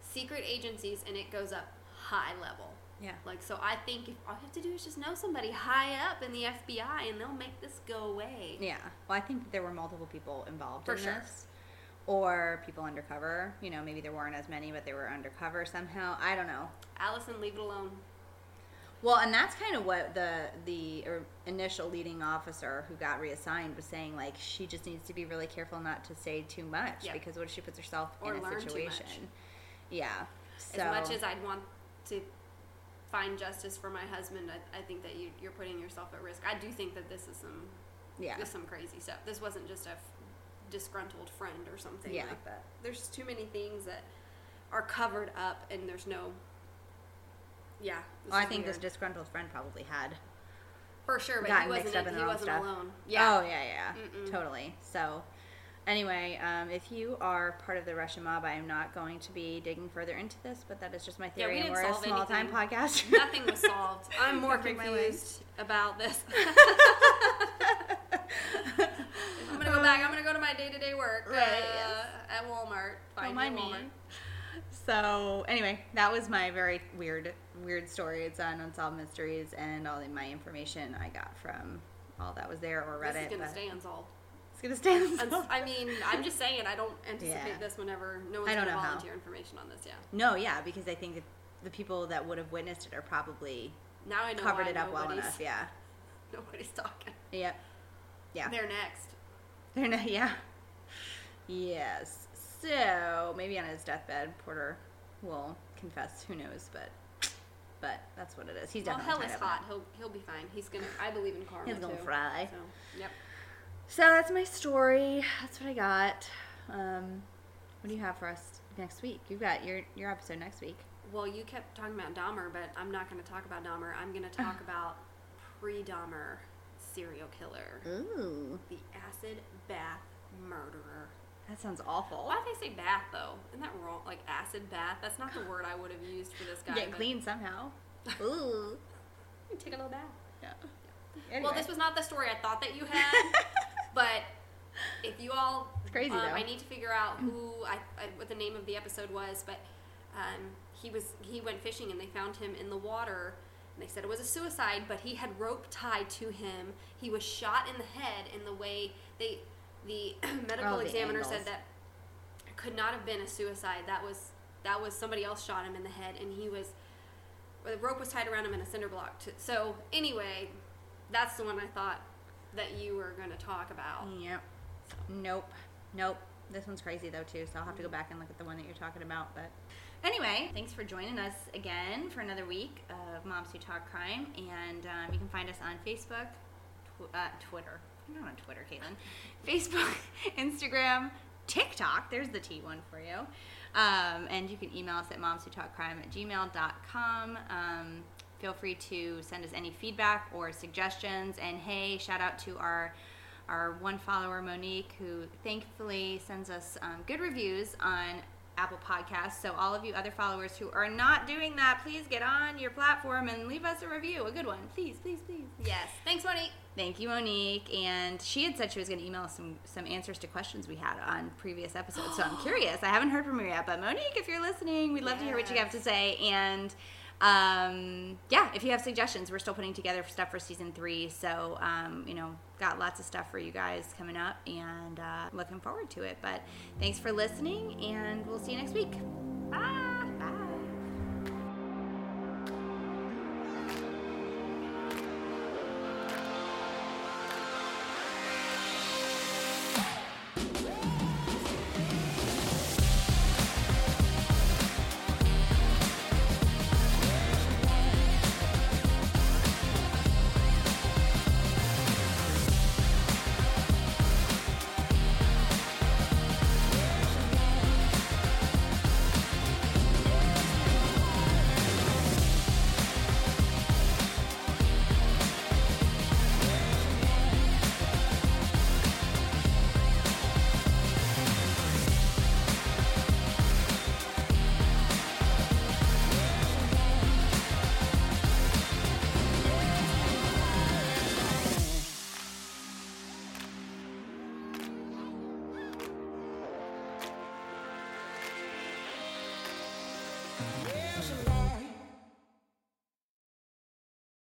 secret agencies, and it goes up high level. Yeah. Like so, I think if all you have to do is just know somebody high up in the FBI, and they'll make this go away. Yeah. Well, I think there were multiple people involved For in sure. this. Or people undercover. You know, maybe there weren't as many, but they were undercover somehow. I don't know. Allison, leave it alone. Well, and that's kind of what the the er, initial leading officer who got reassigned was saying. Like, she just needs to be really careful not to say too much because what if she puts herself Or in a learn too much. situation? Yeah. So, As much as I'd want to find justice for my husband, I, I think that you, you're putting yourself at risk. I do think that this is some yeah, this is some crazy stuff. This wasn't just a f- disgruntled friend or something Yeah. like that. There's too many things that are covered up, and there's no. Yeah, this well, I think this disgruntled friend probably had for sure, but he wasn't. in he wasn't stuff. alone. Yeah. Oh yeah, yeah, Mm-mm. totally. So, anyway, um, if you are part of the Russian mob, I am not going to be digging further into this, but that is just my theory. Yeah, we theory, and didn't we're a solve small time podcast. Nothing was solved. I'm more confused about this. I'm gonna go back. I'm gonna go to my day to day work Right, uh, at Walmart. Don't mind me me. Walmart. So anyway, that was my very weird, weird story. It's on Unsolved Mysteries, and all of my information I got from all that was there or Reddit. This is gonna stay unsolved. It's gonna stay unsolved. I mean, I'm just saying. I don't anticipate Yeah. this whenever no one's gonna know how. volunteer information on this. Yeah. no, yeah, because I think that the people that would have witnessed it are probably Now I know covered it up well enough. Yeah. Nobody's talking. Yep. Yeah. They're next. They're not, yeah. Yes. So maybe on his deathbed, Porter will confess. Who knows? But but that's what it is. He's Well, definitely hell is hot. He'll he'll be fine. He's gonna. I believe in karma He's gonna too. fry. So, yep. So that's my story. That's what I got. Um, what do you have for us next week? You've got your your episode next week. Well, you kept talking about Dahmer, but I'm not going to talk about Dahmer. I'm going to talk about pre-Dahmer serial killer, Ooh, the acid bath murderer. That sounds awful. Why do they say bath though? Isn't that wrong? Like acid bath? That's not the word I would have used for this guy. Get clean somehow. Ooh. Take a little bath. Yeah. Well, this was not the story I thought that you had, but if you all, It's crazy, um, though. I need to figure out who I, I what the name of the episode was, but um, he was he went fishing and they found him in the water. And they said it was a suicide, but he had rope tied to him. He was shot in the head in the way they the medical Oh, the examiner angles. said that it could not have been a suicide. That was that was somebody else shot him in the head, and he was or the rope was tied around him in a cinder block. To, so anyway, that's the one I thought that you were going to talk about. Yep. Nope. Nope. This one's crazy though too, so I'll have to go back and look at the one that you're talking about. But anyway, thanks for joining us again for another week of Moms Who Talk Crime, and um, you can find us on Facebook, tw- uh, Twitter. Not on Twitter, Caitlin. Facebook, Instagram, TikTok. There's the T one for you. Um, and you can email us at momswhotalkcrime at gmail.com. Um, feel free to send us any feedback or suggestions. And hey, shout out to our our one follower Monique, who thankfully sends us um, good reviews on Apple Podcasts. So all of you other followers who are not doing that, please get on your platform and leave us a review, a good one, please, please, please. Yes. Thanks, Monique. Thank you, Monique. And she had said she was going to email us some, some answers to questions we had on previous episodes. So I'm curious. I haven't heard from her yet, but Monique, if you're listening, we'd love to hear what you have to say. And um, yeah, if you have suggestions, we're still putting together stuff for season three. So, um, you know, got lots of stuff for you guys coming up and uh, looking forward to it. But thanks for listening, and we'll see you next week. Bye.